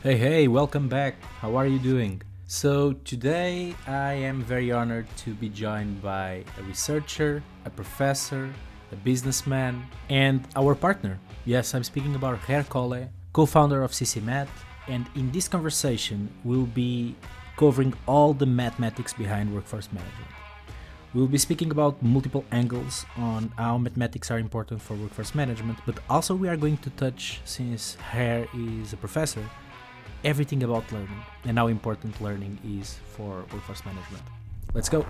Hey, hey, welcome back. How are you doing? So, today I am very honored to be joined by a researcher, a professor, a businessman, and our partner. Yes, I'm speaking about Ger Koole, co founder of CCMath, and in this conversation, we'll be covering all the mathematics behind workforce management. We'll be speaking about multiple angles on how mathematics are important for workforce management, but also we are going to touch, since Ger is a professor, everything about learning and how important learning is for workforce management. Let's go.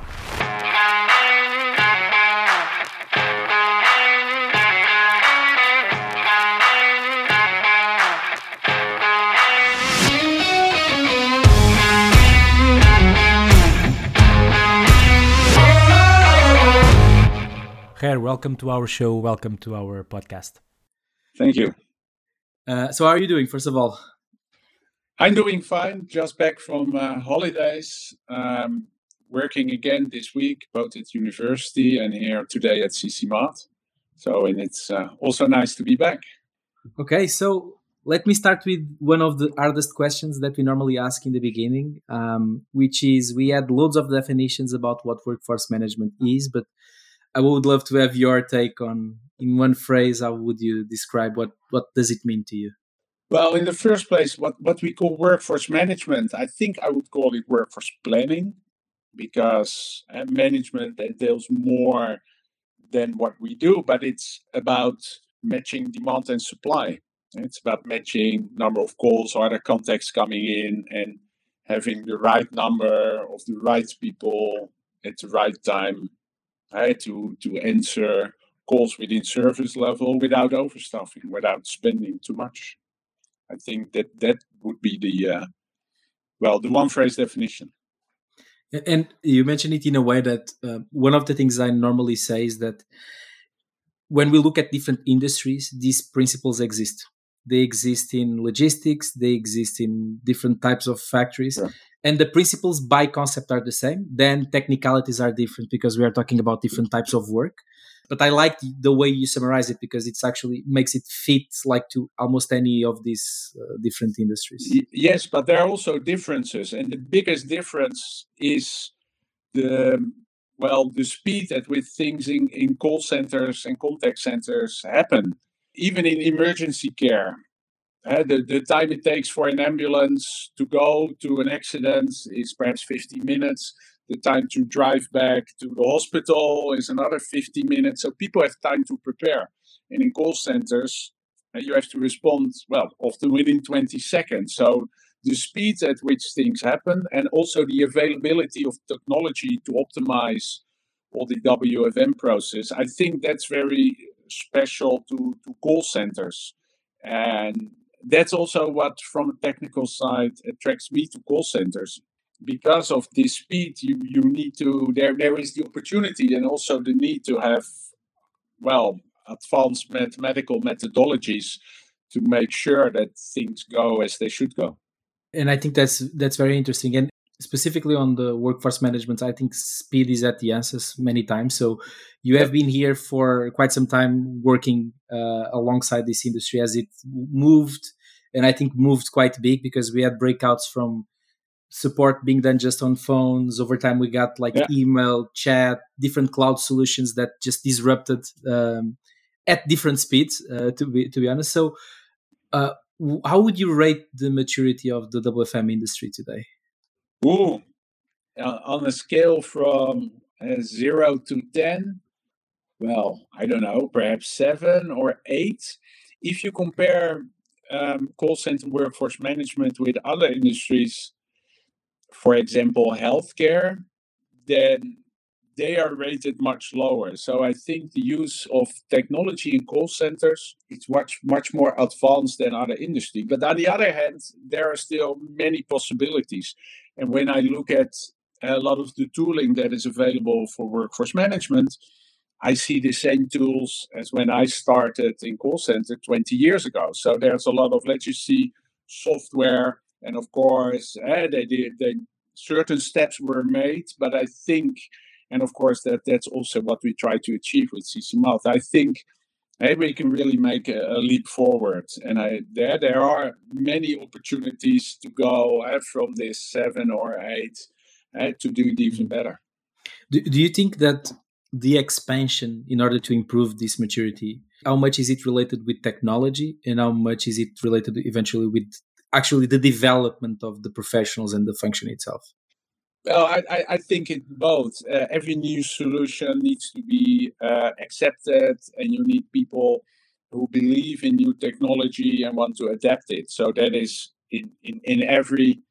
Ger, welcome to our show. Welcome to our podcast. Thank you. Uh, so, how are you doing, first of all? I'm doing fine. Just back from uh, holidays. Um, working again this week, both at university and here today at CCMath. So, and it's uh, also nice to be back. Okay, so let me start with one of the hardest questions that we normally ask in the beginning, um, which is we had loads of definitions about what workforce management is, but I would love to have your take on, in one phrase, how would you describe what what does it mean to you? Well, in the first place, what, what we call workforce management, I think I would call it workforce planning because uh, management entails more than what we do, but it's about matching demand and supply. It's about matching number of calls or other contacts coming in and having the right number of the right people at the right time right, to, to answer calls within service level without overstaffing, without spending too much. I think that that would be the uh, well the one phrase definition. And you mentioned it in a way that uh, one of the things I normally say is that when we look at different industries, these principles exist. They exist in logistics, they exist in different types of factories. And the principles by concept are the same. Then technicalities are different because we are talking about different types of work but I like the way you summarize it because it's actually makes it fit like to almost any of these uh, different industries. Yes, but there are also differences, and the biggest difference is the well the speed at which things in, in call centers and contact centers happen, even in emergency care. Uh, the, the time it takes for an ambulance to go to an accident is perhaps 50 minutes the time to drive back to the hospital is another 50 minutes. So people have time to prepare. And in call centers, uh, you have to respond, well, often within 20 seconds. So the speed at which things happen and also the availability of technology to optimize all the WFM process, I think that's very special to, to call centers. And that's also what, from a technical side, attracts me to call centers because of this speed, you, you need to there there is the opportunity and also the need to have well advanced mathematical methodologies to make sure that things go as they should go. And I think that's that's very interesting. And specifically on the workforce management, I think speed is at the answers many times. So you have been here for quite some time working uh, alongside this industry as it moved, and I think moved quite big because we had breakouts from support being done just on phones. Over time, we got like yeah. email, chat, different cloud solutions that just disrupted um, at different speeds. Uh, to be to be honest, so uh, how would you rate the maturity of the WFM industry today? Ooh, uh, on a scale from uh, zero to ten, well, I don't know, perhaps seven or eight. If you compare um, call center workforce management with other industries, for example, healthcare, then they are rated much lower. So I think the use of technology in call centers is much much more advanced than other industry. But on the other hand, there are still many possibilities. And when I look at a lot of the tooling that is available for workforce management, I see the same tools as when I started in call center 20 years ago. So there's a lot of legacy software and of course, uh, they did they, certain steps were made, but I think, and of course, that that's also what we try to achieve with CCMath. I think maybe we can really make a, a, leap forward. And I, there, there are many opportunities to go uh, from this seven or eight uh, to do it even better. Do, do you think that the expansion in order to improve this maturity, how much is it related with technology and how much is it related eventually with actually the development of the professionals and the function itself? Well, I, I think it both. Uh, every new solution needs to be uh, accepted, and you need people who believe in new technology and want to adapt it. So that is in, in, in every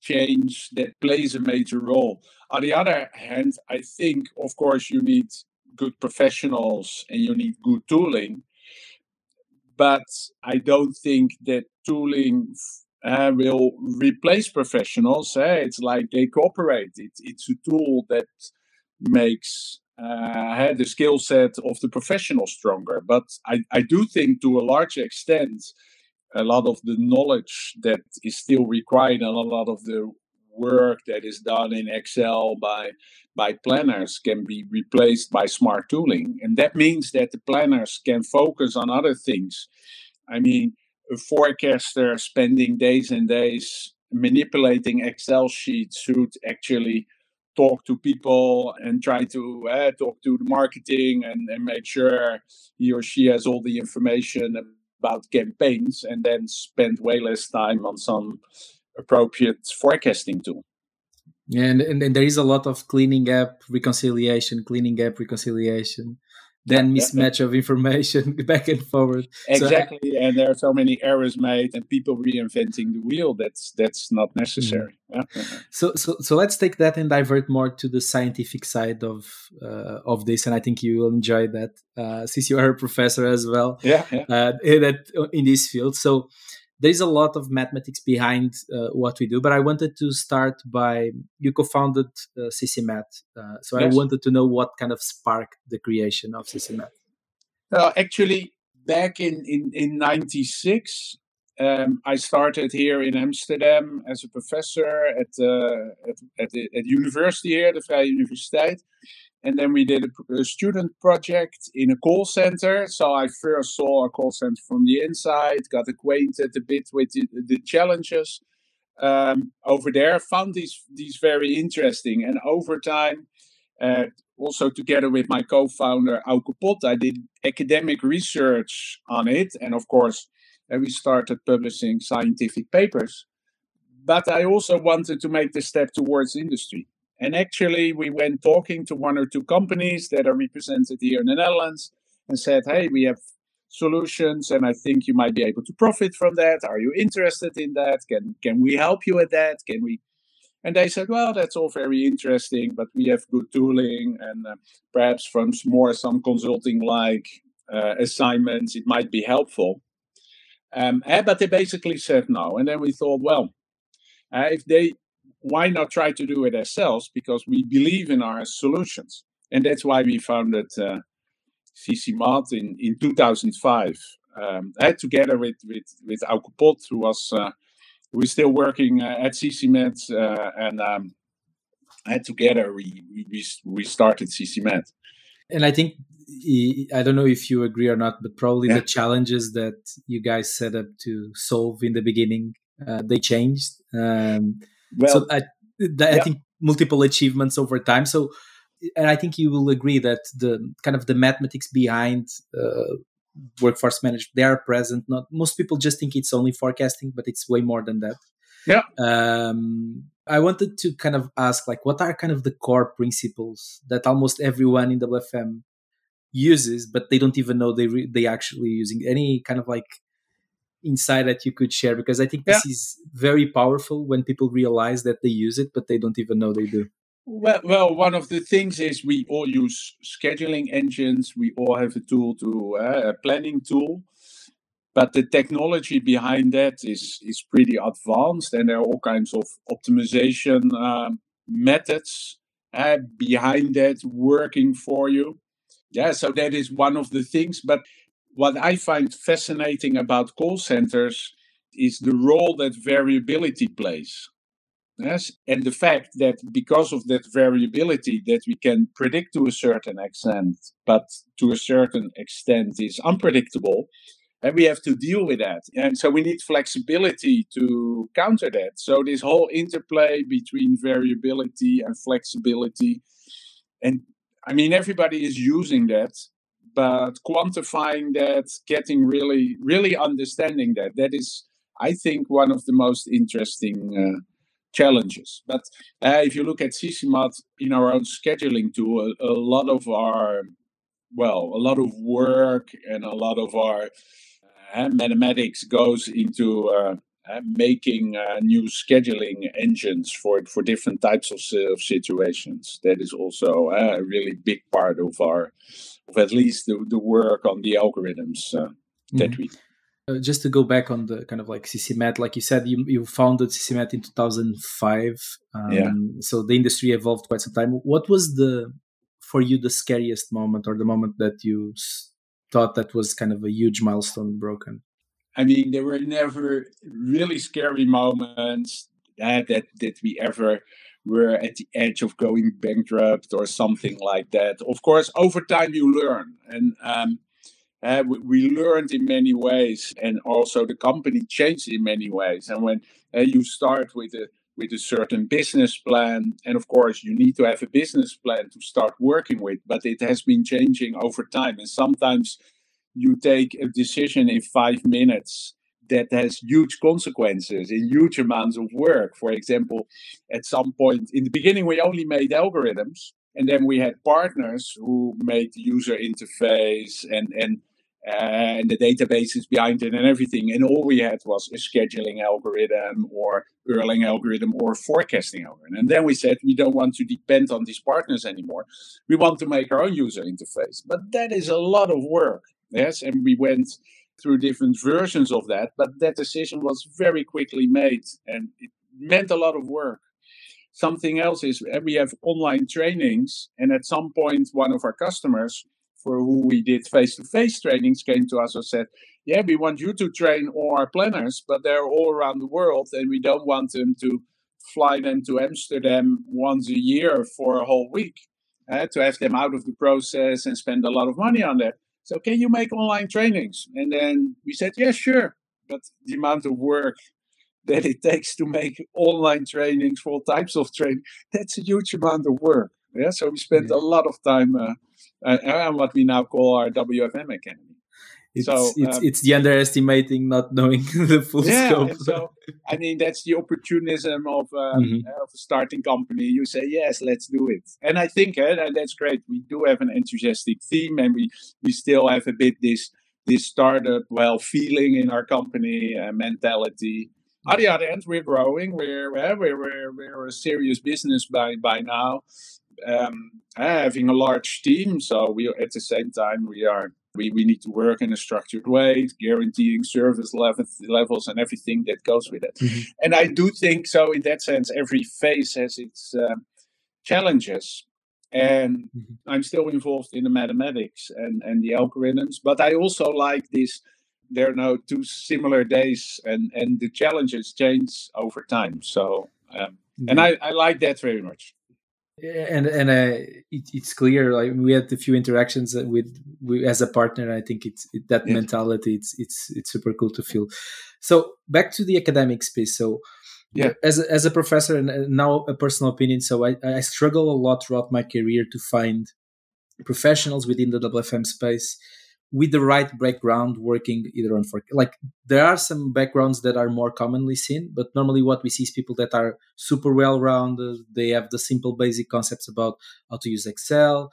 change that plays a major role. On the other hand, I think, of course, you need good professionals and you need good tooling. But I don't think that tooling uh, will replace professionals. Uh, it's like they cooperate. It, it's a tool that makes uh, the skill set of the professional stronger. But I, I do think to a large extent, a lot of the knowledge that is still required and a lot of the work that is done in Excel by by planners can be replaced by smart tooling. And that means that the planners can focus on other things. I mean, forecaster spending days and days manipulating Excel sheets should actually talk to people and try to uh, talk to the marketing and, and make sure he or she has all the information about campaigns and then spend way less time on some appropriate forecasting tool. And, and, and there is a lot of cleaning up reconciliation, cleaning up reconciliation then mismatch of information back and forward exactly so, and there are so many errors made and people reinventing the wheel that's that's not necessary mm. yeah. so so so let's take that and divert more to the scientific side of uh, of this and i think you will enjoy that uh, since you are a professor as well yeah, yeah. Uh, in, in this field so there's a lot of mathematics behind uh, what we do but i wanted to start by you co-founded uh, CCMath uh, so yes. i wanted to know what kind of sparked the creation of CCMath uh, actually back in in, in 96 um, I started here in Amsterdam as a professor at, uh, at, at, the, at university here, the Vrije Universiteit. And then we did a, a, student project in a call center. So I first saw a call center from the inside, got acquainted a bit with the, the challenges um, over there, found these these very interesting. And over time, uh, also together with my co-founder Auke Pot, I did academic research on it, and of course, uh, we started publishing scientific papers. But I also wanted to make the step towards industry. And actually, we went talking to one or two companies that are represented here in the Netherlands and said, hey, we have solutions and I think you might be able to profit from that. Are you interested in that? Can, can we help you with that? Can we? And they said, well, that's all very interesting, but we have good tooling and uh, perhaps from more some consulting like uh, assignments, it might be helpful. Um, eh, but they basically said no. And then we thought, well, uh, if they why not try to do it ourselves? Because we believe in our solutions. And that's why we founded uh, CCMath in, in 2005. Um, together with, with, with Auke Pot, who was uh, who is still working uh, at CCMath, uh, and um, together we, we, we started CCMath. And I think I don't know if you agree or not, but probably yeah. the challenges that you guys set up to solve in the beginning uh, they changed. Um, well, so I, I yeah. think multiple achievements over time. So, and I think you will agree that the kind of the mathematics behind uh, workforce management they are present. Not most people just think it's only forecasting, but it's way more than that. Yeah. Um, I wanted to kind of ask, like, what are kind of the core principles that almost everyone in WFM uses, but they don't even know they re- they actually using any kind of like insight that you could share because I think this yeah. is very powerful when people realize that they use it, but they don't even know they do. Well, well, one of the things is we all use scheduling engines. We all have a tool to uh, a planning tool, but the technology behind that is is pretty advanced, and there are all kinds of optimization um, methods uh, behind that working for you. Yeah, so that is one of the things, but what I find fascinating about call centers is the role that variability plays. Yes, and the fact that because of that variability that we can predict to a certain extent, but to a certain extent is unpredictable, and we have to deal with that. And so we need flexibility to counter that. So this whole interplay between variability and flexibility, and I mean everybody is using that, but quantifying that, getting really, really understanding that, that is, I think, one of the most interesting. Uh, challenges. But uh, if you look at CCMath in our own scheduling tool, a, a, lot of our, well, a lot of work and a lot of our uh, mathematics goes into uh, uh making uh, new scheduling engines for for different types of, of situations. That is also a really big part of our, of at least the, the work on the algorithms that mm-hmm. we uh, just to go back on the kind of like CCMath, like you said, you, you founded CCMath in 2005. Um, yeah. So the industry evolved quite some time. What was the, for you, the scariest moment or the moment that you thought that was kind of a huge milestone broken? I mean, there were never really scary moments that, that, that we ever were at the edge of going bankrupt or something like that. Of course, over time you learn. And, um, uh, we, we, learned in many ways, and also the company changed in many ways. And when uh, you start with a with a certain business plan, and of course you need to have a business plan to start working with, but it has been changing over time. And sometimes you take a decision in five minutes that has huge consequences in huge amounts of work. For example, at some point in the beginning, we only made algorithms, and then we had partners who made the user interface and and uh, and the databases behind it and everything. And all we had was a scheduling algorithm or Erlang algorithm or forecasting algorithm. And then we said we don't want to depend on these partners anymore. We want to make our own user interface. But that is a lot of work. Yes. And we went through different versions of that. But that decision was very quickly made and it meant a lot of work. Something else is eh, we have online trainings, and at some point, one of our customers for who we did face to face trainings came to us and said, Yeah, we want you to train all our planners, but they're all around the world, and we don't want them to fly them to Amsterdam once a year for a whole week uh, to have them out of the process and spend a lot of money on that. So, can you make online trainings? And then we said, Yeah, sure. But the amount of work that it takes to make online trainings for all types of training, that's a huge amount of work. Yeah, so we spent yeah. a lot of time uh, and what we now call our WFM Academy. It's, so it's, um, it's the underestimating, not knowing the full yeah, scope. so I mean that's the opportunism of um, mm-hmm. of a starting company. You say yes, let's do it, and I think uh, that's great. We do have an enthusiastic team, and we we still have a bit this this startup well feeling in our company uh, mentality. On the other hand, we're growing. We're we're we're, we're a serious business by by now um, having a large team. So we at the same time we are we, we need to work in a structured way, guaranteeing service level, levels and everything that goes with it. Mm-hmm. And I do think so. In that sense, every phase has its uh, challenges. And mm-hmm. I'm still involved in the mathematics and, and the algorithms, but I also like this. There are no two similar days, and, and the challenges change over time. So, um, mm-hmm. and I, I like that very much and and uh, it, it's clear like we had a few interactions with, with as a partner i think it's it, that yeah. mentality it's it's it's super cool to feel. So back to the academic space. So yeah. as a, as a professor and now a personal opinion so i i struggle a lot throughout my career to find professionals within the wfm space with the right background working either on for like there are some backgrounds that are more commonly seen but normally what we see is people that are super well rounded they have the simple basic concepts about how to use excel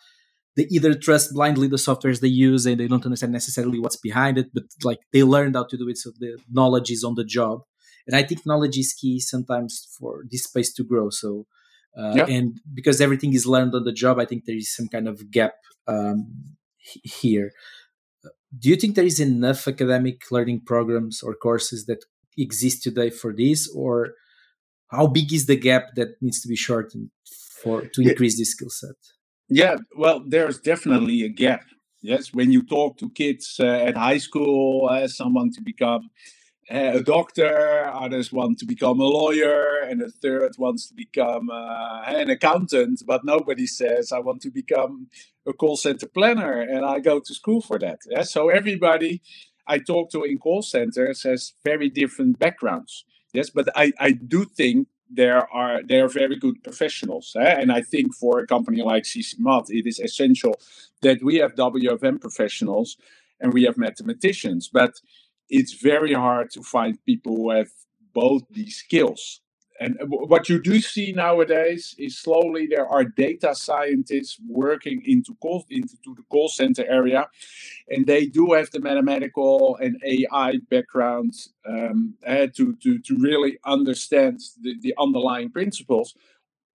they either trust blindly the softwares they use and they don't understand necessarily what's behind it but like they learned how to do it so the knowledge is on the job and i think knowledge is key sometimes for this space to grow so uh, yeah. and because everything is learned on the job i think there is some kind of gap um, here do you think there is enough academic learning programs or courses that exist today for this? Or how big is the gap that needs to be shortened for to increase this skill set? Yeah well there's definitely a gap. Yes when you talk to kids uh, at high school uh, someone to become a doctor, others want to become a lawyer, and a third wants to become uh, an accountant. But nobody says, I want to become a call center planner, and I go to school for that. Yeah? So everybody I talk to in call centers has very different backgrounds. Yes, but I, I do think there are they are very good professionals, eh? and I think for a company like CCMath, it is essential that we have WFM professionals and we have mathematicians. But it's very hard to find people who have both these skills. And what you do see nowadays is slowly there are data scientists working into call into the call center area, and they do have the mathematical and AI background um, uh, to, to to really understand the, the underlying principles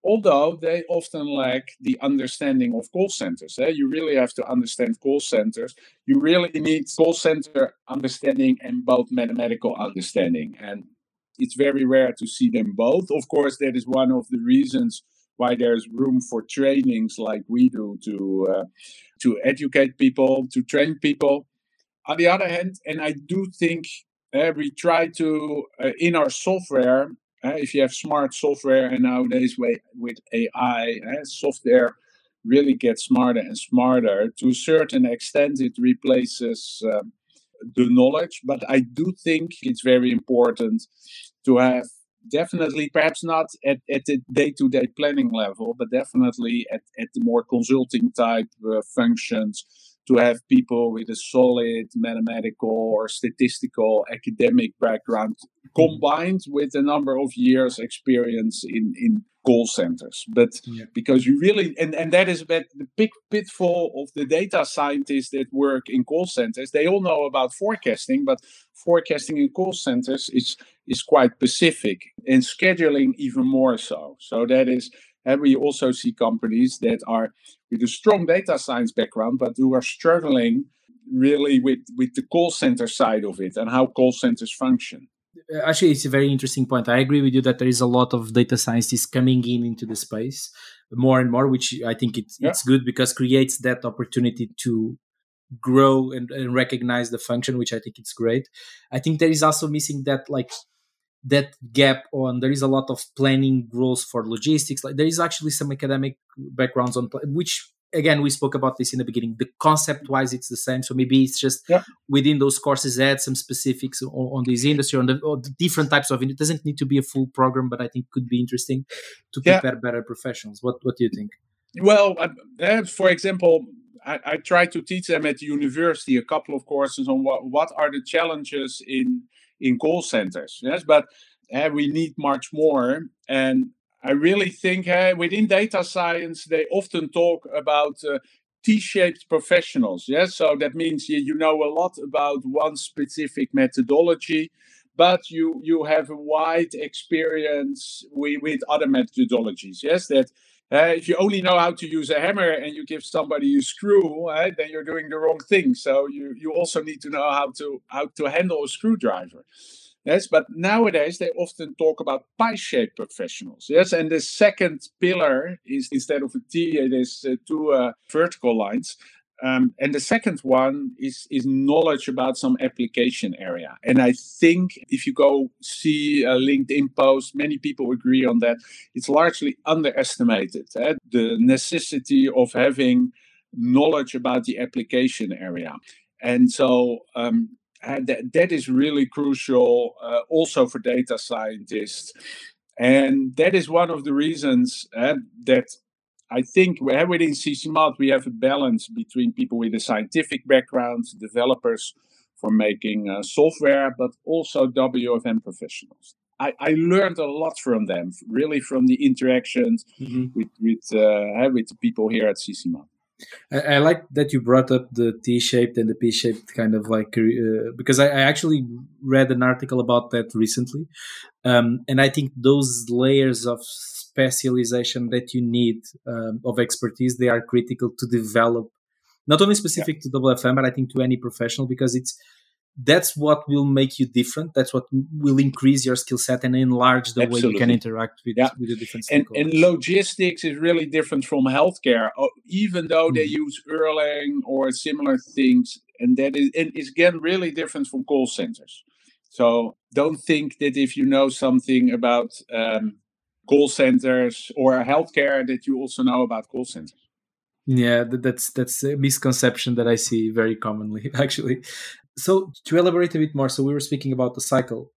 although they often lack the understanding of call centers. Eh? You really have to understand call centers. You really need call center understanding and both mathematical understanding. And it's very rare to see them both. Of course, that is one of the reasons why there's room for trainings like we do to uh, to educate people, to train people. On the other hand, and I do think uh, we try to uh, in our software uh, if you have smart software, and nowadays with, AI, uh, software really gets smarter and smarter. To a certain extent, it replaces uh, the knowledge, but I do think it's very important to have definitely, perhaps not at, at the day to day planning level, but definitely at, at the more consulting type uh, functions to have people with a solid mathematical or statistical academic background mm-hmm. combined with a number of years experience in, in call centers but yeah. because you really and, and that is the big pitfall of the data scientists that work in call centers they all know about forecasting but forecasting in call centers is is quite specific and scheduling even more so so that is and we also see companies that are with a strong data science background, but who are struggling really with, with the call center side of it and how call centers function. Uh, actually, it's a very interesting point. I agree with you that there is a lot of data scientists coming in into the space more and more, which I think it's, yeah. it's good because creates that opportunity to grow and, and recognize the function, which I think it's great. I think there is also missing that like that gap on there is a lot of planning rules for logistics like there is actually some academic backgrounds on which again we spoke about this in the beginning the concept wise it's the same so maybe it's just yeah. within those courses add some specifics on, on this industry on the, on the, different types of it doesn't need to be a full program but i think could be interesting to prepare yeah. better professionals what what do you think well uh, for example I, I try to teach them at the university a couple of courses on what, what are the challenges in in call centers. Yes, but uh, we need much more. And I really think uh, within data science, they often talk about uh, T-shaped professionals. Yes, so that means you, you know a lot about one specific methodology, but you you have a wide experience with, with other methodologies. Yes, that uh, if you only know how to use a hammer and you give somebody a screw, uh, then you're doing the wrong thing. So you, you also need to know how to how to handle a screwdriver. Yes, but nowadays they often talk about pi-shaped professionals. Yes, and the second pillar is instead of a T, it is uh, two uh, vertical lines. Um, and the second one is is knowledge about some application area. And I think if you go see a LinkedIn post, many people agree on that. It's largely underestimated eh? the necessity of having knowledge about the application area. And so um, that, that is really crucial uh, also for data scientists. And that is one of the reasons uh, that I think within CCMath, we have a balance between people with a scientific background, developers for making uh, software, but also WFM professionals. I, I, learned a lot from them, really from the interactions mm-hmm. with with uh, with the people here at CCMath. I, I, like that you brought up the T-shaped and the P-shaped kind of like uh, because I, I, actually read an article about that recently, um, and I think those layers of specialization that you need um, of expertise they are critical to develop not only specific yeah. to WFM but I think to any professional because it's that's what will make you different that's what will increase your skill set and enlarge the Absolutely. way you can interact with, yeah. with the different and, and logistics is really different from healthcare even though mm. they hmm. use Erlang or similar things and that is and it's again really different from call centers So don't think that if you know something about um, call centers or healthcare that you also know about call centers. Yeah, that's that's a misconception that I see very commonly, actually. So to elaborate a bit more, so we were speaking about the cycle,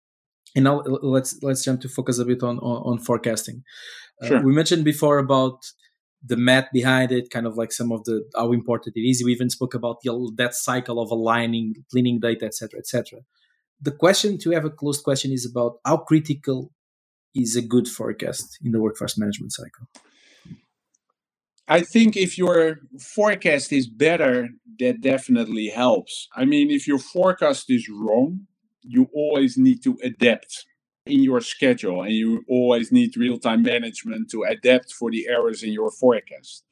and now let's let's jump to focus a bit on on, on forecasting. Uh, sure. Uh, we mentioned before about the math behind it, kind of like some of the how important it is. We even spoke about the, that cycle of aligning, cleaning data, etc., etc. The question to have a closed question is about how critical is a good forecast in the workforce management cycle. I think if your forecast is better, that definitely helps. I mean, if your forecast is wrong, you always need to adapt in your schedule and you always need real-time management to adapt for the errors in your forecast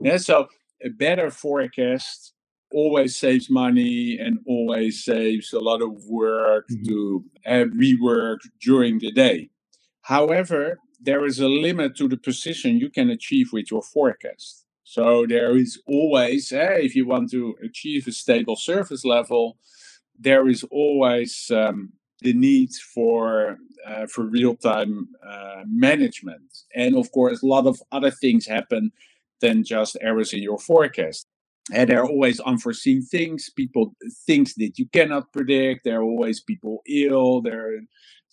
yeah so a better forecast always saves money and always saves a lot of work mm-hmm. to uh, rework during the day however there is a limit to the precision you can achieve with your forecast so there is always uh, if you want to achieve a stable service level there is always um, the need for uh, for real time uh, management, and of course, a lot of other things happen than just errors in your forecast. And there are always unforeseen things, people things that you cannot predict. There are always people ill. There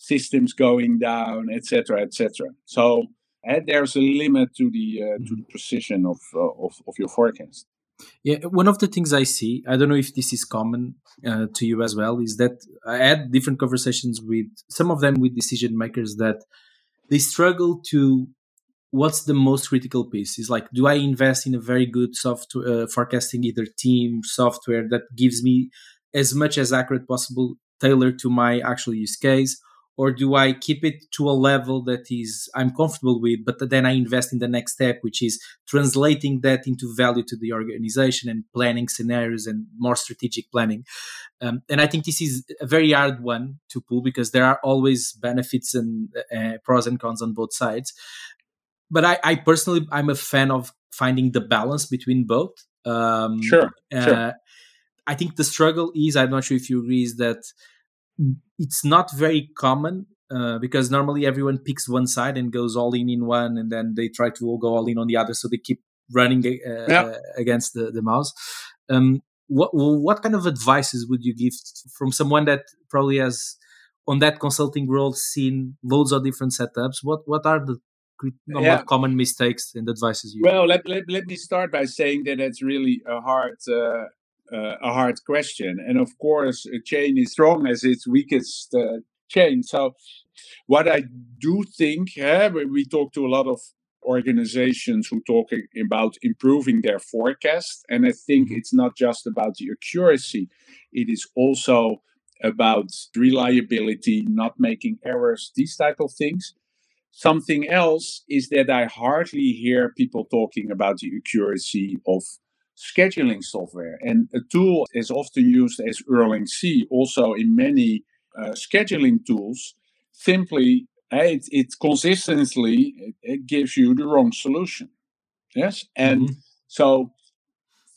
systems going down, etc., etc. So and there's a limit to the uh, to the precision of, uh, of of your forecast. Yeah, one of the things I see, I don't know if this is common uh, to you as well, is that I had different conversations with some of them with decision makers that they struggle to what's the most critical piece is like do i invest in a very good software uh, forecasting either team software that gives me as much as accurate possible tailored to my actual use case or do I keep it to a level that is I'm comfortable with, but then I invest in the next step, which is translating that into value to the organization and planning scenarios and more strategic planning. Um, and I think this is a very hard one to pull because there are always benefits and uh, pros and cons on both sides. But I, I, personally, I'm a fan of finding the balance between both. Um, sure. Uh, sure. I think the struggle is, I'm not sure if you agree, is that it's not very common uh, because normally everyone picks one side and goes all in in one, and then they try to go all in on the other, so they keep running uh, yeah. against the, the mouse. Um, what what kind of advices would you give from someone that probably has on that consulting role seen loads of different setups? What what are the yeah. common mistakes and advices you? Well, let, let, let me start by saying that it's really a hard uh, uh, a hard question. And of course, a chain is strong as its weakest uh, chain. So, what I do think, uh, we talk to a lot of organizations who talk about improving their forecast, and I think mm-hmm. it's not just about the accuracy; it is also about reliability, not making errors, these type of things. Something else is that I hardly hear people talking about the accuracy of scheduling software. And a tool is often used as Erlang C, also in many uh, scheduling tools. Simply, eh, it, it consistently it, it, gives you the wrong solution. Yes, and mm-hmm. so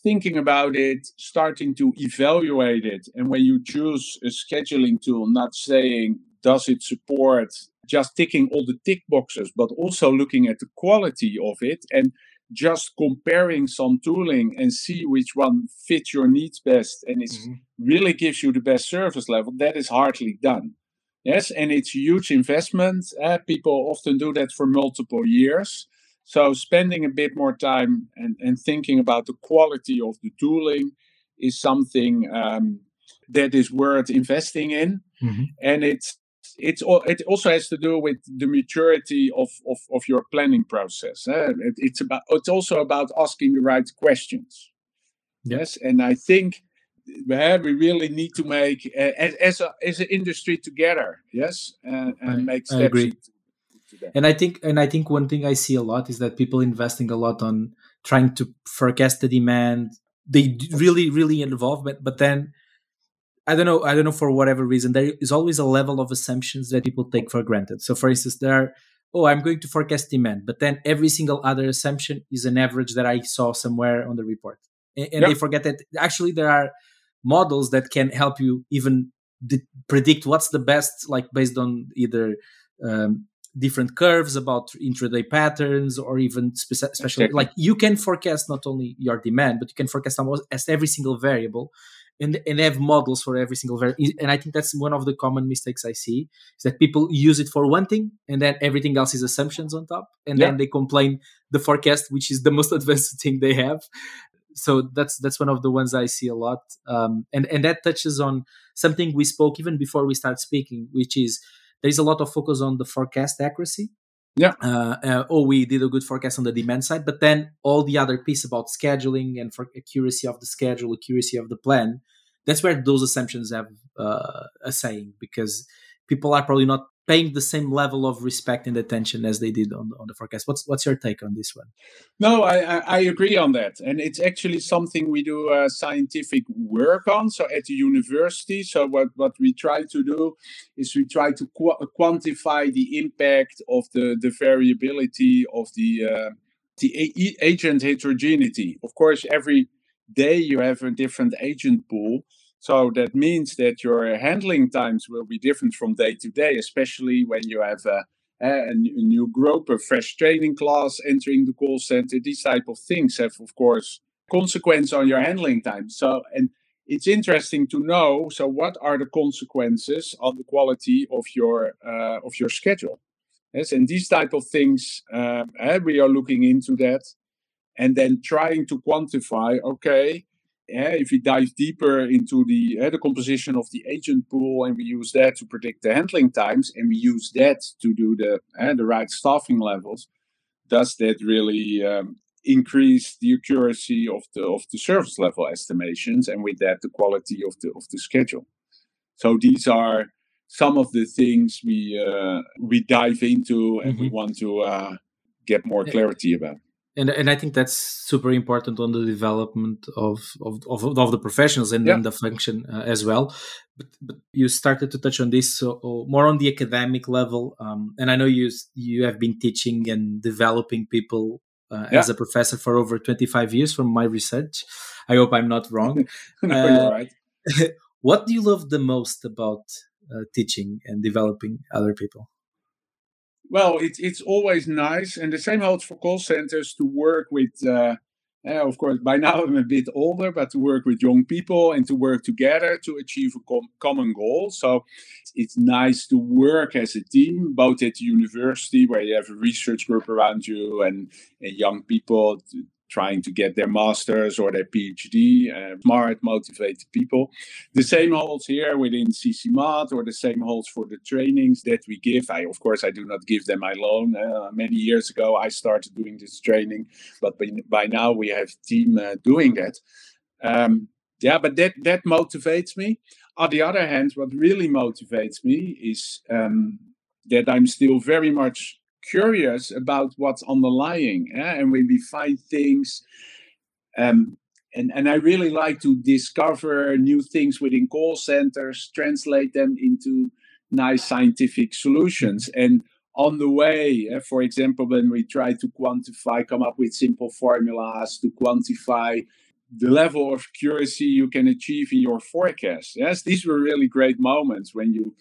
thinking about it, starting to evaluate it, and when you choose a scheduling tool, not saying does it support just ticking all the tick boxes, but also looking at the quality of it and just comparing some tooling and see which one fits your needs best and it mm-hmm. really gives you the best service level, that is hardly done. Yes, and it's huge investment. Uh, people often do that for multiple years. So spending a bit more time and, and thinking about the quality of the tooling is something um, that is worth investing in. Mm-hmm. And it's it's it also has to do with the maturity of of, of your planning process. Eh? It, it's about it's also about asking the right questions. Yes, and I think uh, we really need to make uh, as as, a, as an industry together. Yes, and, and I, make steps. I agree. and I think and I think one thing I see a lot is that people investing a lot on trying to forecast the demand. They really really involved, but but then I don't know. I don't know for whatever reason. There is always a level of assumptions that people take for granted. So, for instance, there are, oh, I'm going to forecast demand, but then every single other assumption is an average that I saw somewhere on the report, and, and yep. they forget that actually there are models that can help you even predict what's the best, like based on either um, different curves about intraday patterns or even speci- especially like you can forecast not only your demand but you can forecast almost as every single variable and, and have models for every single variable and i think that's one of the common mistakes i see is that people use it for one thing and then everything else is assumptions on top and yeah. then they complain the forecast which is the most advanced thing they have so that's that's one of the ones i see a lot um, and and that touches on something we spoke even before we start speaking which is there's a lot of focus on the forecast accuracy. Yeah. Uh, uh, oh, we did a good forecast on the demand side, but then all the other piece about scheduling and for accuracy of the schedule, accuracy of the plan, that's where those assumptions have uh, a saying because people are probably not paying the same level of respect and attention as they did on the, on the forecast. What's what's your take on this one? No, I, I agree on that, and it's actually something we do uh, scientific work on. So at the university, so what what we try to do is we try to qu- quantify the impact of the the variability of the uh, the a- agent heterogeneity. Of course, every day you have a different agent pool so that means that your handling times will be different from day to day, especially when you have a, a, new group, a fresh training class entering the call center. These type of things have, of course, consequence on your handling time. So, and it's interesting to know. So, what are the consequences on the quality of your uh, of your schedule? Yes, and these type of things, uh, we are looking into that, and then trying to quantify. Okay, if we dive deeper into the uh, the composition of the agent pool and we use that to predict the handling times and we use that to do the uh, the right staffing levels, does that really um, increase the accuracy of the of the service level estimations and with that the quality of the of the schedule? So these are some of the things we uh, we dive into and mm-hmm. we want to uh, get more clarity about and and I think that's super important on the development of of of, of the professionals and yeah. the function uh, as well. But, but you started to touch on this so uh, more on the academic level, um, and I know you you have been teaching and developing people uh, yeah. as a professor for over twenty five years from my research. I hope I'm not wrong. no, uh, right. what do you love the most about uh, teaching and developing other people? Well, it, it's always nice, and the same holds for call centers to work with. Uh, uh, of course, by now I'm a bit older, but to work with young people and to work together to achieve a com- common goal. So it's nice to work as a team, both at the university where you have a research group around you and, and young people to, trying to get their masters or their PhD, uh, smart, motivated people. The same holds here within CCMath, or the same holds for the trainings that we give. I, of course, I do not give them alone. Uh, many years ago, I started doing this training, but by, by now we have team uh, doing that. Um, yeah, but that that motivates me. On the other hand, what really motivates me is um, that I'm still very much curious about what's underlying. Eh? And when we find things, um, and, and I really like to discover new things within call centers, translate them into nice scientific solutions. And on the way, uh, for example, when we try to quantify, come up with simple formulas to quantify the level of accuracy you can achieve in your forecast. Yes, these were really great moments when you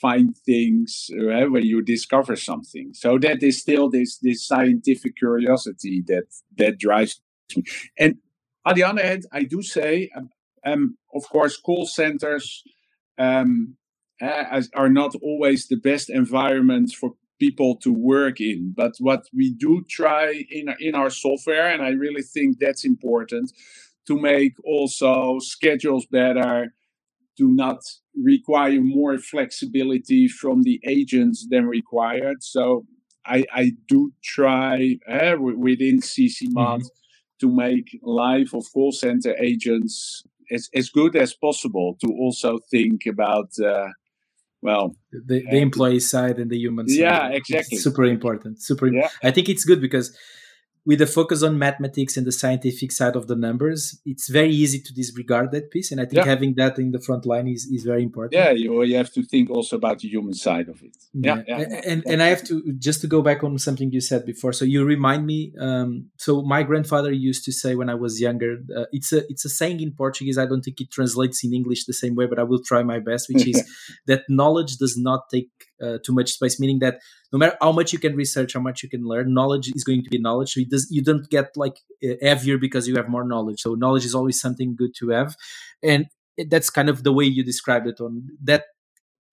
find things uh, when you discover something. So that is still this this scientific curiosity that that drives me. And on the other hand, I do say, um, um of course, call centers um, uh, are not always the best environments for people to work in. But what we do try in in our software, and I really think that's important, to make also schedules better do not require more flexibility from the agents than required. So I, I do try uh, within CCMath mm-hmm. to make life of call center agents as, as good as possible to also think about, uh, well, the, the uh, employee side and the human side. Yeah, exactly. It's super important. Super. Yeah. I think it's good because with a focus on mathematics and the scientific side of the numbers, it's very easy to disregard that piece. And I think yeah. having that in the front line is, is very important. Yeah, you, you have to think also about the human side of it. Yeah, yeah. yeah. And, and I have to just to go back on something you said before. So you remind me. Um, so my grandfather used to say when I was younger, uh, it's a it's a saying in Portuguese. I don't think it translates in English the same way, but I will try my best. Which is that knowledge does not take uh, too much space, meaning that no matter how much you can research, how much you can learn, knowledge is going to be knowledge. So it does you don't get like heavier because you have more knowledge. So knowledge is always something good to have, and that's kind of the way you described it on that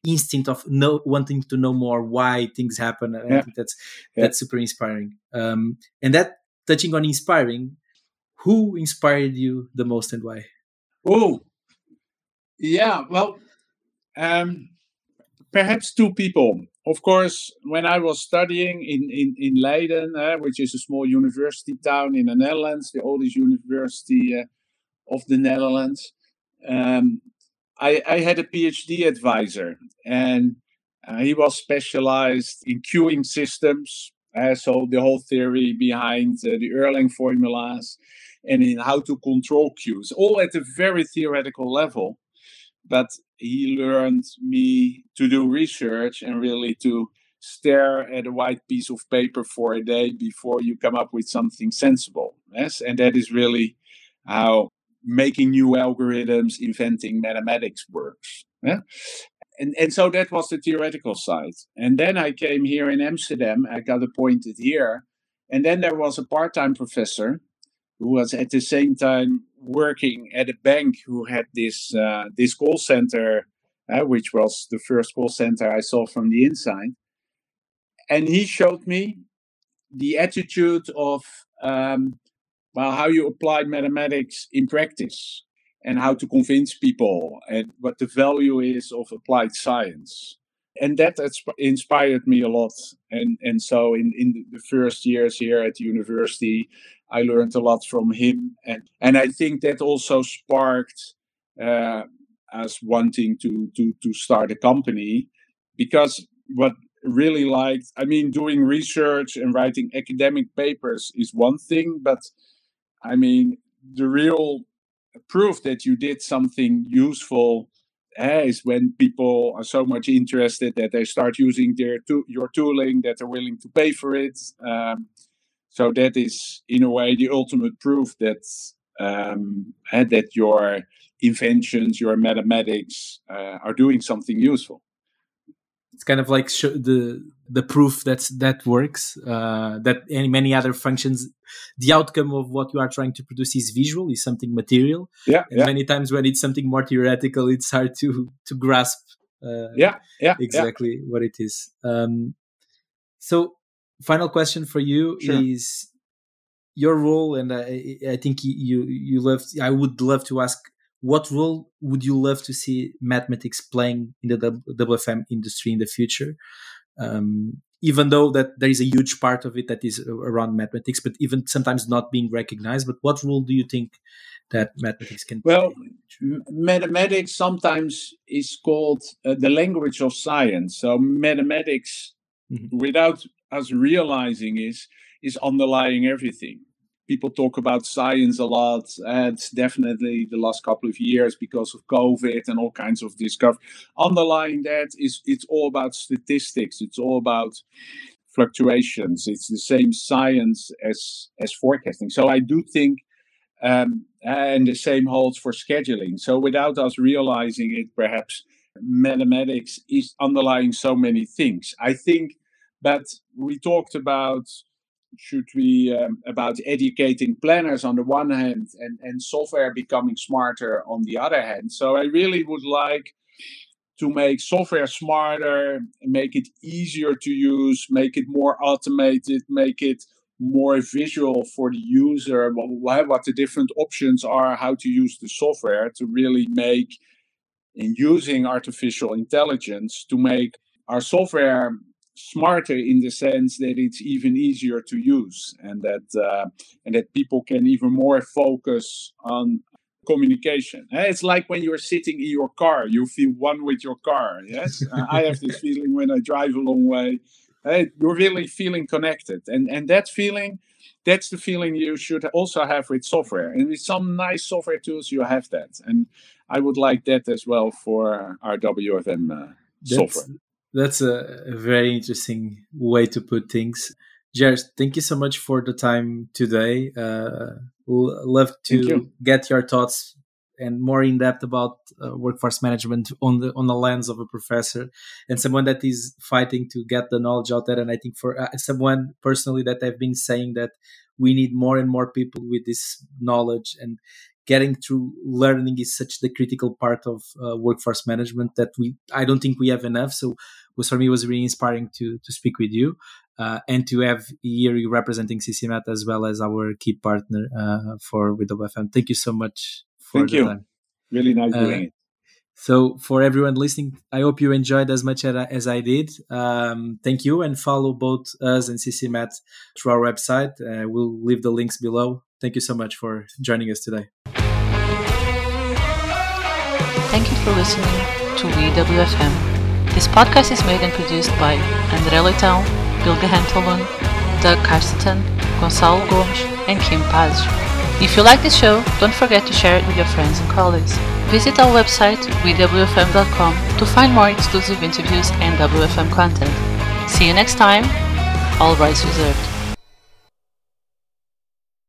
instinct of know, wanting to know more why things happen. And yeah. I think that's yeah. that's super inspiring. Um, and that touching on inspiring, who inspired you the most and why? Oh, yeah. Well, um, perhaps two people. Of course, when I was studying in, in, in Leiden, uh, which is a small university town in the Netherlands, the oldest university uh, of the Netherlands, um, I, I, had a PhD advisor, and uh, he was specialized in queuing systems. Uh, so the whole theory behind uh, the Erlang formulas and in how to control queues, all at a very theoretical level. But he learned me to do research and really to stare at a white piece of paper for a day before you come up with something sensible. Yes, and that is really how making new algorithms, inventing mathematics works. Yeah? And, and so that was the theoretical side. And then I came here in Amsterdam, I got appointed here. And then there was a part time professor who was at the same time working at a bank who had this uh, this call center, uh, which was the first call center I saw from the inside. And he showed me the attitude of um, well how you apply mathematics in practice and how to convince people and what the value is of applied science and that inspired me a lot and and so in in the first years here at the university I learned a lot from him, and and I think that also sparked uh, us wanting to to to start a company, because what really liked I mean doing research and writing academic papers is one thing, but I mean the real proof that you did something useful uh, is when people are so much interested that they start using their to- your tooling that they're willing to pay for it. Um, so that is, in a way, the ultimate proof that um, eh, that your inventions, your mathematics, uh, are doing something useful. It's kind of like the the proof that that works. Uh, that in many other functions, the outcome of what you are trying to produce is visual, is something material. Yeah. And yeah. many times when it's something more theoretical, it's hard to to grasp. Uh, yeah. Yeah. Exactly yeah. what it is. Um, so final question for you sure. is your role, and I, I think you you love. I would love to ask what role would you love to see mathematics playing in the WFM industry in the future? Um, even though that there is a huge part of it that is around mathematics, but even sometimes not being recognized. But what role do you think that mathematics can well, play? mathematics sometimes is called uh, the language of science. So mathematics, mm-hmm. without us realizing is is underlying everything. People talk about science a lot, and definitely the last couple of years because of COVID and all kinds of discovery. Underlying that is it's all about statistics. It's all about fluctuations. It's the same science as as forecasting. So I do think, um, and the same holds for scheduling. So without us realizing it, perhaps mathematics is underlying so many things. I think but we talked about should we um, about educating planners on the one hand and, and software becoming smarter on the other hand. So I really would like to make software smarter, make it easier to use, make it more automated, make it more visual for the user, what, what the different options are, how to use the software to really make in using artificial intelligence to make our software smarter in the sense that it's even easier to use and that uh, and that people can even more focus on communication eh, it's like when you're sitting in your car you feel one with your car yes i have this feeling when i drive a long way Uh, you're really feeling connected, and and that feeling, that's the feeling you should also have with software. And with some nice software tools, you have that. And I would like that as well for our WFM uh, software. That's a, a very interesting way to put things. Ger, thank you so much for the time today. Uh, love to get your thoughts and more in depth about uh, workforce management on the on the lens of a professor and someone that is fighting to get the knowledge out there. And I think for uh, someone personally that I've been saying that we need more and more people with this knowledge and getting through learning is such the critical part of uh, workforce management that we I don't think we have enough. So was for me was really inspiring to to speak with you uh, and to have here you representing CCMath as well as our key partner uh, for with WFM. Thank you so much for Thank the you. time. Really nice Uh, doing it. So for everyone listening, I hope you enjoyed as much as I, as I did. Um, thank you and follow both us and CCMath through our website. Uh, we'll leave the links below. Thank you so much for joining us today. For listening to WFM. This podcast is made and produced by André Leitão, Bilge Hentelman, Doug Carstetten, Gonçalo Gomes, and Kim Paz. If you like this show, don't forget to share it with your friends and colleagues. Visit our website, wewfm.com, to find more exclusive interviews and WFM content. See you next time. All rights reserved.